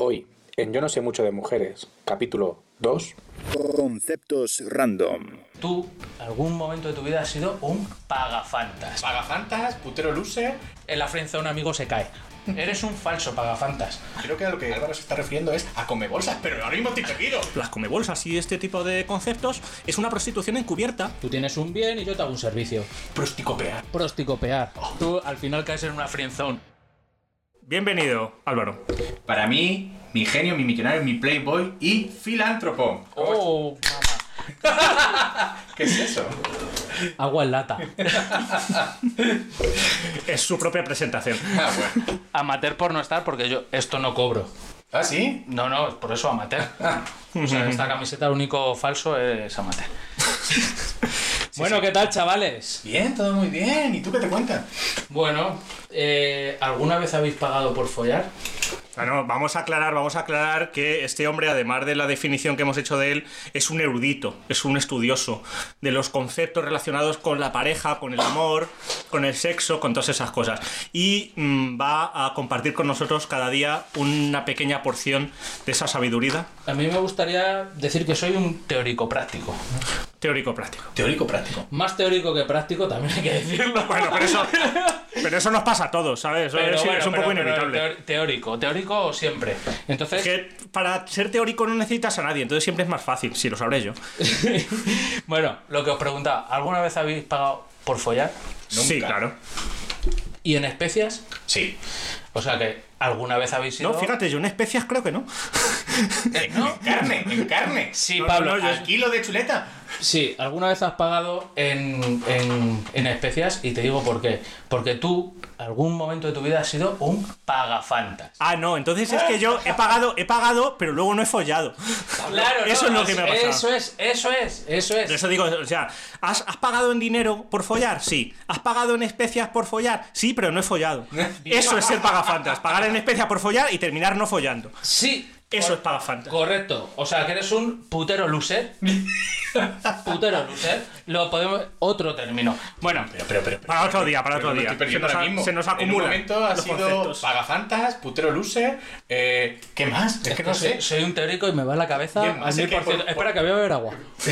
Hoy, en Yo no sé mucho de mujeres, capítulo 2. Conceptos random. Tú, algún momento de tu vida has sido un pagafantas. Pagafantas, putero loser. En la frente un amigo se cae. Eres un falso pagafantas. Creo que a lo que Álvaro se está refiriendo es a come bolsas, pero ahora mismo estoy perdido. Las comebolsas y este tipo de conceptos es una prostitución encubierta. Tú tienes un bien y yo te hago un servicio. Prosticopear. Prosticopear. Tú al final caes en una friendzone. Bienvenido, Álvaro. Para mí, mi genio, mi millonario, mi playboy y filántropo. Oh, mamá. ¿Qué es eso? Agua en lata. Es su propia presentación. Ah, bueno. Amateur por no estar porque yo esto no cobro. ¿Ah, sí? No, no, por eso amateur. O sea, esta camiseta lo único falso es amateur. bueno, ¿qué tal, chavales? Bien, todo muy bien. ¿Y tú qué te cuentas? Bueno, eh, ¿alguna vez habéis pagado por follar? Bueno, vamos a aclarar, vamos a aclarar que este hombre, además de la definición que hemos hecho de él, es un erudito, es un estudioso de los conceptos relacionados con la pareja, con el amor, con el sexo, con todas esas cosas. Y mm, va a compartir con nosotros cada día una pequeña porción de esa sabiduría A mí me gustaría decir que soy un teórico práctico. teórico práctico. Teórico práctico. Más teórico que práctico, también hay que decirlo. Bueno, pero eso, pero eso nos pasa a todos, ¿sabes? Pero es, bueno, es un pero- poco pero inevitable. teórico, teórico siempre. Entonces, Que para ser teórico no necesitas a nadie, entonces siempre es más fácil, si lo sabré yo. bueno, lo que os preguntaba, ¿alguna vez habéis pagado por follar? Sí, Nunca. claro. ¿Y en especias? Sí. O sea que, ¿alguna vez habéis sido...? No, fíjate, yo en especias creo que no. Eh, ¿no? En carne, en carne. Sí, No, Pablo. no, no, yo- Al kilo de chuleta. Sí, alguna vez has pagado en, en, en especias y te digo por qué. Porque tú, algún momento de tu vida has sido un pagafantas. Ah, no, entonces es que yo he pagado, he pagado, pero luego no he follado. Claro, Eso es lo que me ha pasado. Eso es, eso es, eso Por es. eso digo, o sea, ¿has, has pagado en dinero por follar? Sí. ¿Has pagado en especias por follar? Sí, pero no he follado. Eso es ser pagafantas. Pagar en especias por follar y terminar no follando. Sí. Eso es pagafantas. Correcto. O sea, que eres un putero loser. putero loser. Lo podemos... Otro término. Bueno, Pero, pero, pero. Para otro día, para otro día. Se nos mismo. se nos En un momento ha sido conceptos. pagafantas, putero loser. Eh, ¿Qué más? Es que no sé. soy un teórico y me va la cabeza al mil que por por- Espera, que voy a beber agua.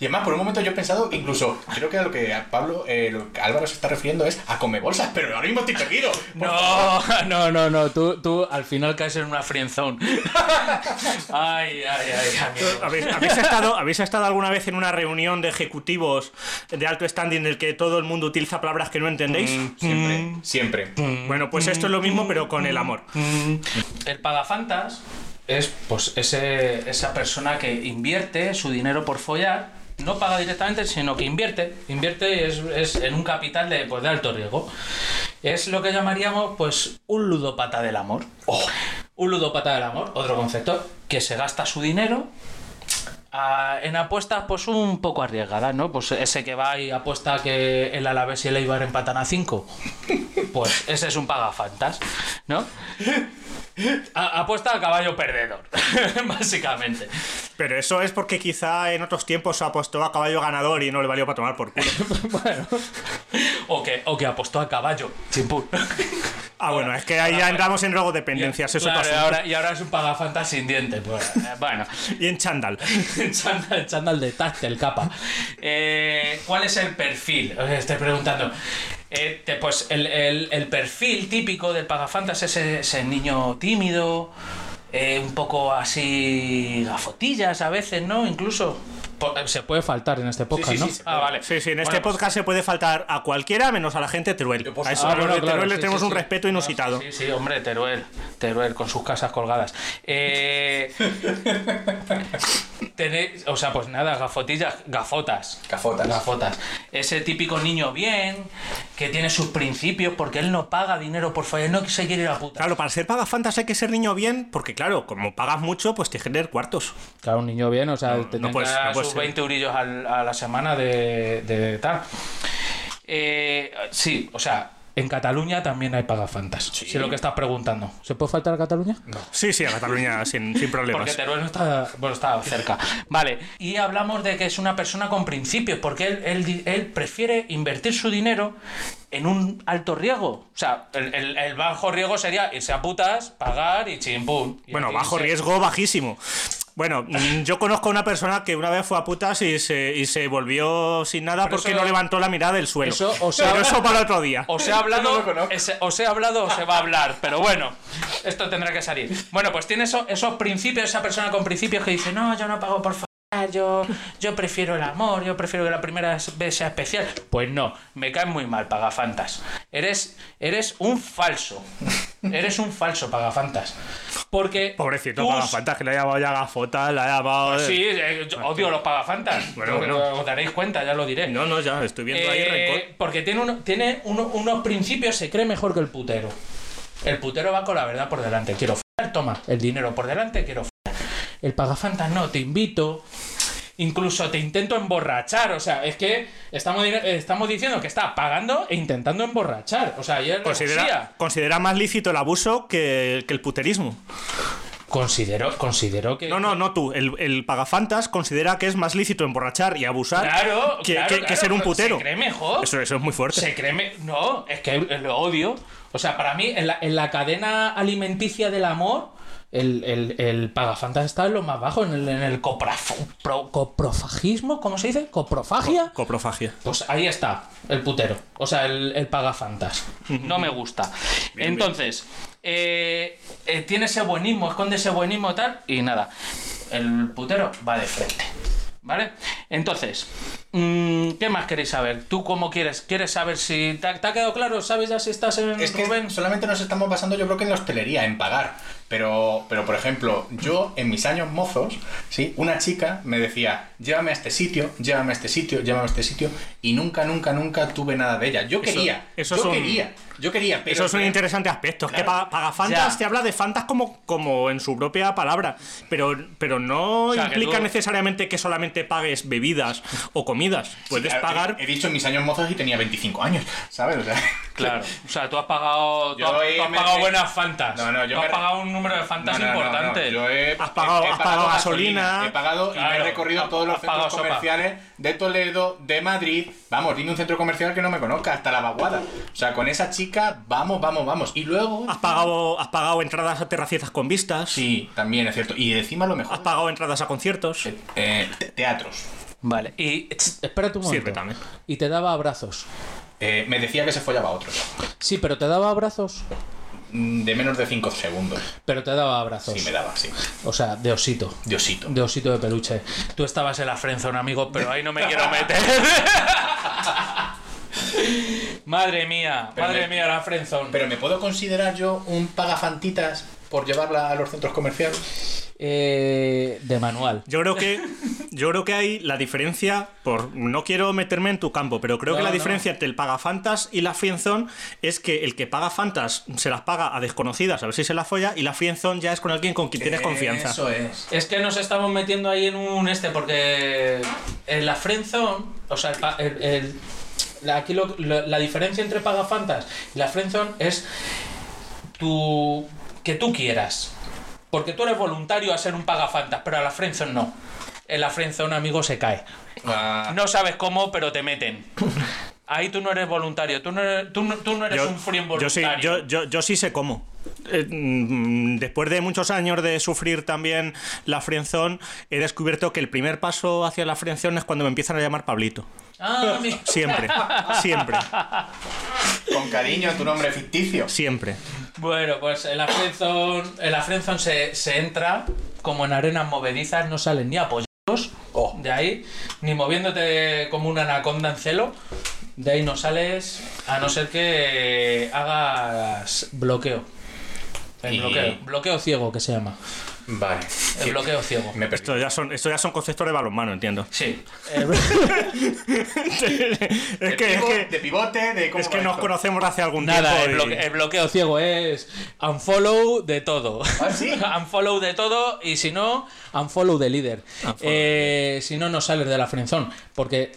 Y además, por un momento yo he pensado, incluso, creo que a lo que a Pablo, eh, lo que Álvaro se está refiriendo es a come bolsas, pero ahora mismo estoy perdido. No, no, no, no. Tú, tú al final caes en una friendzone. Ay, ay, ay, amigo. ¿Habéis, habéis estado, ¿Habéis estado alguna vez en una reunión de ejecutivos de alto standing en el que todo el mundo utiliza palabras que no entendéis? Siempre, siempre. Bueno, pues esto es lo mismo, pero con el amor. El pagafantas es pues ese, esa persona que invierte su dinero por follar. No paga directamente, sino que invierte. Invierte es, es en un capital de, pues, de alto riesgo. Es lo que llamaríamos pues un ludópata del amor. Un ludópata del amor, otro concepto, que se gasta su dinero ah, en apuestas pues un poco arriesgadas, ¿no? Pues ese que va y apuesta que el Alavés y el Eibar empatan a 5. Pues ese es un pagafantas, ¿no? A- apuesta a caballo perdedor, básicamente. Pero eso es porque quizá en otros tiempos se apostó a caballo ganador y no le valió para tomar por culo. bueno. O que, o que apostó a caballo. Ah, bueno, es que ahí ya entramos en drogodependencias, eso Claro, y, ahora, y ahora es un pagafantas sin diente. Pues, eh, bueno, Y en chándal. chándal, chándal de táctil, capa. Eh, ¿Cuál es el perfil? Os estoy preguntando. Eh, te- pues el, el- el perfil típico del pagafantas es ese, ese niño tímido, eh, un poco así gafotillas a veces, ¿no? Incluso. Po- Se puede faltar en este podcast, sí, ¿no? sí, ah, vale. Sí, sí, en Bueno, este pues- podcast se puede faltar a cualquiera menos a la gente Teruel. Pues, A eso, Ah, bueno, de claro, Teruel les sí, tenemos sí, un sí. respeto inusitado. Sí, sí, hombre, Teruel. Teruel con sus casas colgadas. Eh, tenéis, o sea, pues nada, gafotillas, gafotas. Gafotas. Gafotas. Ese típico niño bien, que tiene sus principios, porque él no paga dinero por follar, no se quiere ir a puta. Claro, para ser pagafantas hay que ser niño bien, porque claro, como pagas mucho, pues tienes que tener cuartos. Claro, un niño bien, o sea, te no puedes- tendrá no puedes ser. 20 eurillos al- a la semana de, de tal. Eh, sí, o sea, En Cataluña también hay pagafantas. Si es lo que estás preguntando. ¿Se puede faltar a Cataluña? Sí, sí, a Cataluña sin, sin Porque problemas. Teruel no está, bueno, está cerca. Vale, y hablamos de que es una persona con principios, porque él, él prefiere invertir su dinero en un alto riesgo. O sea, el, el- el bajo riesgo sería irse a putas, pagar y chimpum. Y Bueno, bajo riesgo bajísimo. Bueno, mm, yo conozco a una persona que una vez fue a putas y se, y se volvió sin nada Pero porque eso- no levantó la mirada del suelo. Eso, o sea- Pero eso para otro día. Os he hablado, No lo conozco. ese- os he hablado o se va a hablar, pero bueno, esto tendrá que salir. Bueno, pues tiene eso- esos principios, esa persona con principios que dice, no, yo no pago por fallar, yo, yo prefiero el amor, yo prefiero que la primera vez sea especial. Pues no, me caen muy mal, pagafantas. Eres, eres un falso. Eres un falso, pagafantas. Porque. Pobrecito tus- Pagafantas, que le ha llamado ya gafota, le ha llamado... Sí, eh, yo odio los pagafantas. Bueno, bueno. Os daréis cuenta, ya lo diré. No, no, ya, estoy viendo ahí Eh, rencor. porque tiene, uno- tiene uno- unos principios, se cree mejor que el putero. El putero va con la verdad por delante. Quiero follar, toma el dinero por delante, quiero follar. El pagafantas no, te invito. Incluso te intento emborrachar. O sea, es que estamos, estamos diciendo que está pagando e intentando emborrachar. O sea, ayer Considera, considera más lícito el abuso que, que el puterismo. Considero, considero que. No, no, no tú. El, el pagafantas considera que es más lícito emborrachar y abusar Claro, que, claro, que- que claro, ser un putero. Se cree mejor. Eso, eso es muy fuerte. Se cree. me- No, es que lo odio. O sea, para mí, en la, en la cadena alimenticia del amor, el, el, el pagafantas está en lo más bajo, en el, en el pro- coprofagismo, ¿cómo se dice? ¿Coprofagia? Coprofagia. Pues ahí está, el putero. O sea, el, el pagafantas. No me gusta. Entonces, eh, eh, tiene ese buenismo, esconde ese buenismo tal, y nada. El putero va de frente. ¿Vale? Entonces, mm, ¿qué más queréis saber? ¿Tú cómo quieres? ¿Quieres saber si te ha, te ha quedado claro? ¿Sabes ya si estás en Es que Rubén? solamente nos estamos basando, yo creo que en la hostelería, en pagar. Pero, pero, por ejemplo, yo en mis años mozos, ¿sí? una chica me decía, llévame a este sitio, llévame a este sitio, llévame a este sitio, y nunca, nunca, nunca tuve nada de ella. Yo quería, eso yo quería, yo quería, pero... Eso es un interesante aspecto. Es que Pagafantas Ya. te habla de fantas como, como en su propia palabra, pero, pero no sea, que implica tú- necesariamente que solamente pagues bebidas o comidas. Puedes Claro, pagar. He, he dicho en mis años mozos y tenía 25 años, ¿sabes? O sea, Claro. O sea, tú has pagado, tú Yo has, tú pagado me- buenas fantas. No, no, yo Tú has me- pagado un número de fantas No, no, no, no, importante. Yo he, Has pagado- has pagado gasolina. He pagado y me he recorrido todos los centros sopa. comerciales de Toledo, de Madrid. Vamos, dime un centro comercial que no me conozca, hasta la vaguada. O sea, con esa chica, vamos, vamos, vamos. Y luego. Has pagado, has pagado entradas a terracitas con vistas. Sí, también es cierto. Y encima lo Has mejor. pagado entradas a conciertos. eh, te- teatros. Vale. Y espérate un momento. Sirve también. Y te daba abrazos. Eh, me decía que se follaba a otros. Sí, pero te daba abrazos. Mm, De menos de 5 segundos. Pero te daba abrazos. Sí, me daba, sí. O sea, de osito. Diosito. De osito de peluche. Tú estabas en la friendzone, amigo, pero ahí no me quiero meter. madre mía, Pero madre me- mía, la friendzone. Pero ¿me puedo considerar yo un pagafantitas por llevarla a los centros comerciales? Eh, de manual. Yo creo que yo creo que hay la diferencia por no quiero meterme en tu campo, pero creo No, que la no. diferencia entre el pagafantas y la friendzone es que el que paga fantas se las paga a desconocidas, a ver si se la folla y la friendzone ya es con alguien con quien tienes confianza. Eso es. Es que nos estamos metiendo ahí en un este, porque en la friendzone, o sea, el pa- el- el- aquí lo- lo- la diferencia entre pagafantas y la friendzone es tu, que tú quieras. Porque tú eres voluntario a ser un pagafantas, pero a la friendzone no. En la friendzone, amigo, se cae. Ah, No sabes cómo, pero te meten. Ahí tú no eres voluntario, tú no eres, tú no, tú no eres un yo sí, voluntario. yo, yo, yo sí sé cómo. Eh, mm, después de muchos años de sufrir también la friendzone, he descubierto que el primer paso hacia la friendzone es cuando me empiezan a llamar Pablito. Ah, Siempre, siempre, con cariño, tu nombre ficticio. siempre. Bueno, pues en la friendzone, en la friendzone se, se entra como en arenas movedizas, no salen ni apoyados Oh. de ahí, ni moviéndote como una anaconda en celo. De ahí no sales, a no ser que hagas bloqueo. El Y- bloqueo, bloqueo ciego que se llama. Vale. El bloqueo ciego. Me. Esto ya son, esto ya son conceptos de balonmano, entiendo. Sí. El- es que, es pivo- que, de pivote, de cómo es que nos esto. conocemos hace algún Nada, el, tiempo. y- bloque- el bloqueo ciego es unfollow de todo. ¿Ah, sí? unfollow de todo y si no, unfollow de líder. Unfollow. Eh, si no, no sales de la friendzone. Porque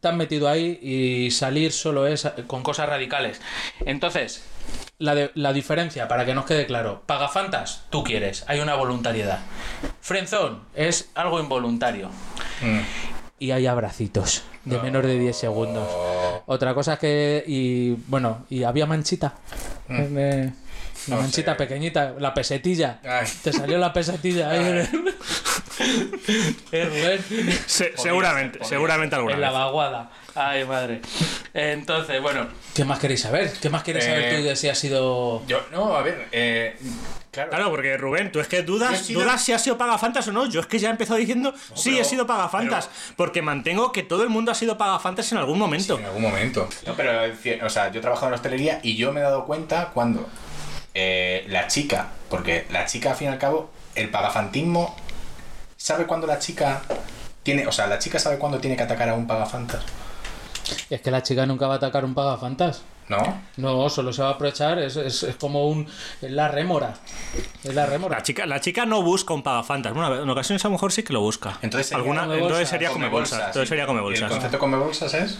te has metido ahí y salir solo es con cosas radicales. Entonces, la, de- la diferencia, para que nos quede claro, pagafantas, tú quieres, hay una voluntariedad. Frenzón es algo involuntario. Mm. Y hay abracitos de menor de 10 segundos. Otra cosa es que. Y bueno, y había manchita. Eh, Una No manchita sé. pequeñita, la pesetilla. Ay. Te salió la pesetilla el- Eh, Rubén, Se- seguramente, podría. seguramente alguna en la vaguada. Ay, madre. Entonces, bueno. ¿Qué más queréis saber? ¿Qué más quieres saber Eh, tú de si ha sido. Yo, no, a ver, eh, claro. Claro, porque Rubén, tú es que dudas, sido- dudas si ha sido pagafantas o no. Yo es que ya he empezado diciendo, sí, pero- he sido pagafantas. Porque mantengo que todo el mundo ha sido pagafantas en algún momento. Sí, en algún momento. No, pero, o sea, yo he trabajado en hostelería y yo me he dado cuenta cuando eh, la chica, porque la chica, al fin y al cabo, el pagafantismo, ¿sabe cuándo la chica tiene, o sea, la chica sabe cuándo tiene que atacar a un pagafantas? Es que la chica nunca va a atacar un pagafantas. ¿No? No, solo se va a aprovechar. Es, es, es como un. Es la rémora. Es la rémora. La chica, la chica no busca un pagafantas. Bueno, en ocasiones a lo mejor sí que lo busca. Entonces sería Alguna, come entonces sería come bolsas. Entonces sí. sería come ¿Y bolsas. el concepto come bolsas es?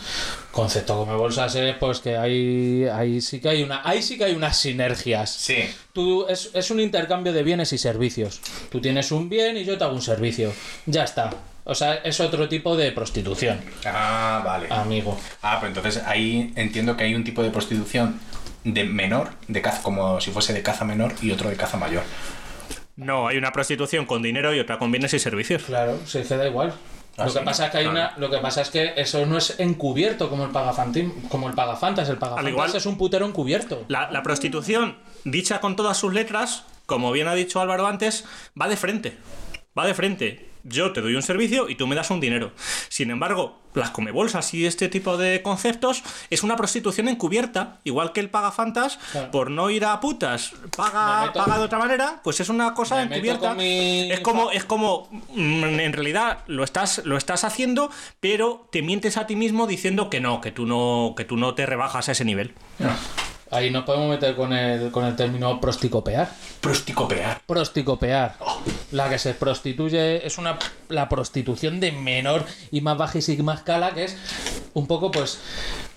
Concepto come bolsas es pues que hay, ahí sí que hay una. Ahí sí que hay unas sinergias. Sí. Tú, es, es un intercambio de bienes y servicios. Tú tienes un bien y yo te hago un servicio. Ya está. O sea, es otro tipo de prostitución, Ah, vale. amigo. Ah, pues entonces ahí entiendo que hay un tipo de prostitución de menor, de caza, como si fuese de caza menor y otro de caza mayor. No, hay una prostitución con dinero y otra con bienes y servicios. Claro, se queda igual. Ah, lo que pasa es que hay una, lo que pasa es que eso no es encubierto como el pagafantim, como el pagafantas, el pagafantas igual- es un putero encubierto. La, la prostitución, dicha con todas sus letras, como bien ha dicho Álvaro antes, va de frente. Va de frente. Yo te doy un servicio y tú me das un dinero. Sin embargo, las comebolsas y este tipo de conceptos es una prostitución encubierta, igual que el pagafantas, Claro. por no ir a putas, paga, Me meto- paga de otra manera, pues es una cosa Me encubierta. mi- Es como, es como, mm, en realidad lo estás, lo estás haciendo, pero te mientes a ti mismo diciendo que no, que tú no, que tú no te rebajas a ese nivel. Ahí nos podemos meter con el, con el término prosticopear. Prosticopear. Prosticopear. La que se prostituye es una la prostitución de menor y más bajísima escala, que es un poco, pues.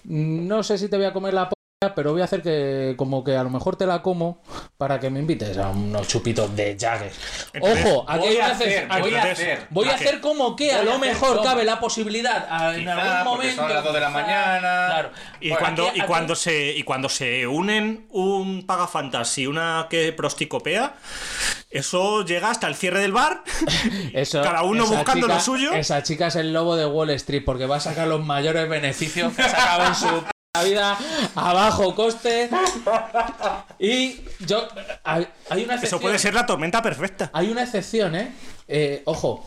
No sé si te voy a comer la pero voy a hacer que, como que a lo mejor te la como para que me invites a unos chupitos de Jagger. Entonces, Ojo, aquí voy a hacer, voy a hacer. Voy como que a lo mejor como. cabe la posibilidad a- en algún momento. son las dos de la mañana. Claro. Y, Bueno, cuando, aquí- y, aquí- cuando se, y cuando se unen un pagafantas y una que prosticopea, eso llega hasta el cierre del bar. Eso- Cada uno buscando chica- lo suyo. Esa chica es el lobo de Wall Street porque va a sacar los mayores beneficios que ha sacado en su vida a bajo coste. Y yo. Hay, hay una excepción. Eso puede ser la tormenta perfecta. Hay una excepción, ¿eh? Eh, Ojo.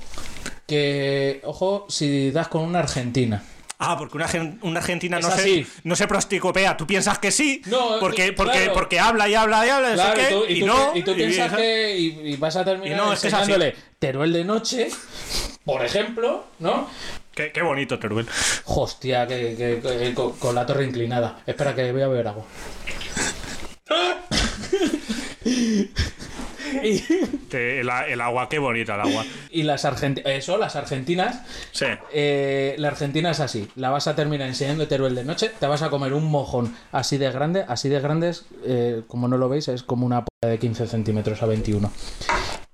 Que. Ojo si das con una argentina. Ah, porque una, gen- una argentina Es no se, no se prosticopea. Tú piensas que sí, No, porque, eh, porque, claro. porque habla y habla y habla, Claro, y qué, tú, y y tú no. y tú y- piensas que. Y, vas a terminar Y no, es que es enseñándole Teruel de noche, por ejemplo, ¿no? Qué, qué bonito, Teruel. Hostia, que, que- que- con, con la torre inclinada. Espera, que voy a beber agua. el agua, qué bonita el agua. y las argentinas. Eso, las argentinas. Sí. eh, la argentina es así. La vas a terminar enseñando Teruel de noche. Te vas a comer un mojón así de grande. Así de grandes. eh, como no lo veis, es como una p de 15 centímetros a 21.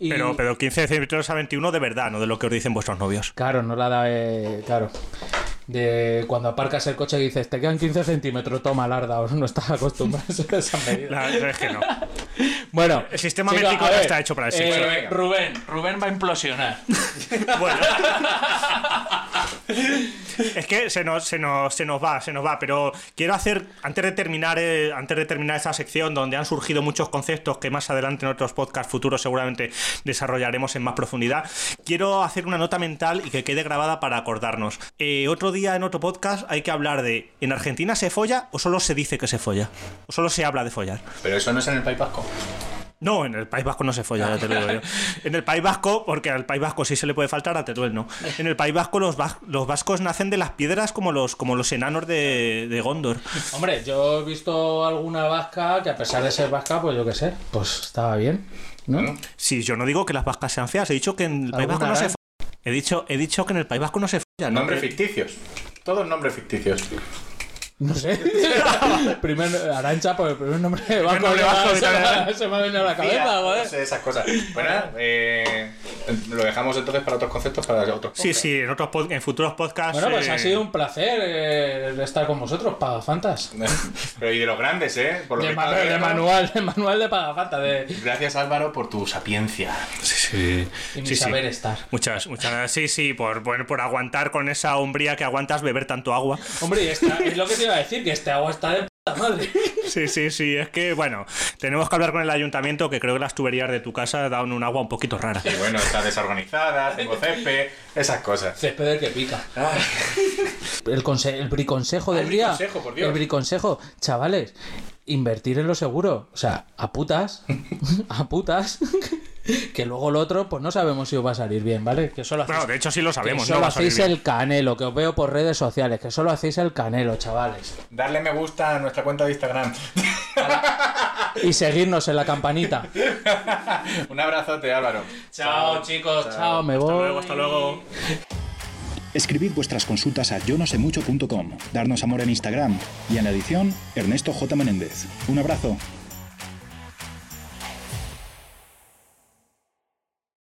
Y- Pero, pero 15 centímetros a 21 de verdad, no de lo que os dicen vuestros novios. Claro, no la da. eh, claro. De cuando aparcas el coche y dices, te quedan 15 centímetros, toma larda, no estás acostumbrado a esa medida. La verdad es que no. Bueno, El sistema chicos, métrico a no ver, está hecho para eso. eh. Rubén, Rubén va a implosionar. Bueno. es que se nos, se, nos, se nos va, se nos va. Pero quiero hacer, antes de terminar eh, antes de terminar esta sección donde han surgido muchos conceptos que más adelante en otros podcasts futuros seguramente desarrollaremos en más profundidad, quiero hacer una nota mental y que quede grabada para acordarnos. Eh, otro día en otro podcast hay que hablar de ¿en Argentina se folla o solo se dice que se folla? ¿O solo se habla de follar? Pero eso no es en el País Vasco. No, en el País Vasco no se folla, ya te lo digo yo. En el País Vasco, porque al País Vasco sí se le puede faltar, a Teruel no. En el País Vasco los, vas- los vascos nacen de las piedras como los, como los enanos de, de Gondor. Hombre, yo he visto alguna vasca que a pesar de ser vasca, pues yo qué sé, pues estaba bien, ¿no? Sí, yo no digo que las vascas sean feas, he dicho que en el País ¿Alguna Vasco no se folla. He dicho, he dicho que en el País Vasco no se folla, ¿no? Nombres ficticios. Todos nombres ficticios. No sé. primer, Arancha, por el primer nombre de banco. nombre se, me- se, me, se me ha venido a la cabeza, Tía, no sé, esas cosas. Bueno, eh, lo dejamos entonces para otros conceptos, para otros Sí, podcasts. sí, en, otros pod- en futuros podcasts. Bueno, pues eh, ha sido un placer eh, estar con vosotros, Pagafantas. Pero y de los grandes, ¿eh? Por lo De, manual, de manual de Pagafantas. De, Gracias Álvaro por tu sapiencia. Sí, y mi sí, sí. saber estar. Muchas, muchas. Sí, sí, por, por, por aguantar con esa hombría que aguantas beber tanto agua. Hombre, y esta, es lo que te iba a decir, que este agua está de madre. Sí, sí, sí. Es que, bueno, tenemos que hablar con el ayuntamiento, que creo que las tuberías de tu casa dan un agua un poquito rara. Y bueno, está desorganizada, tengo césped, esas cosas. Césped del que pica. El, conse- el briconsejo del el día. briconsejo, por Dios. El briconsejo. Chavales, invertir en lo seguro. O sea, a putas. a putas. Que luego lo otro, pues no sabemos si os va a salir bien, ¿vale? Que solo hacéis, Bueno, de hecho sí lo sabemos, que ¿no? solo Va a salir hacéis bien. el canelo, que os veo por redes sociales. Que solo hacéis el canelo, chavales. Darle me gusta a nuestra cuenta de Instagram. Y seguirnos en la campanita. Un abrazote, Álvaro. Chao, chicos. Chao, me voy. Hasta luego, hasta luego. Escribid vuestras consultas a yo no sé mucho.com, darnos amor en Instagram y en la edición Ernesto J. Menéndez. Un abrazo.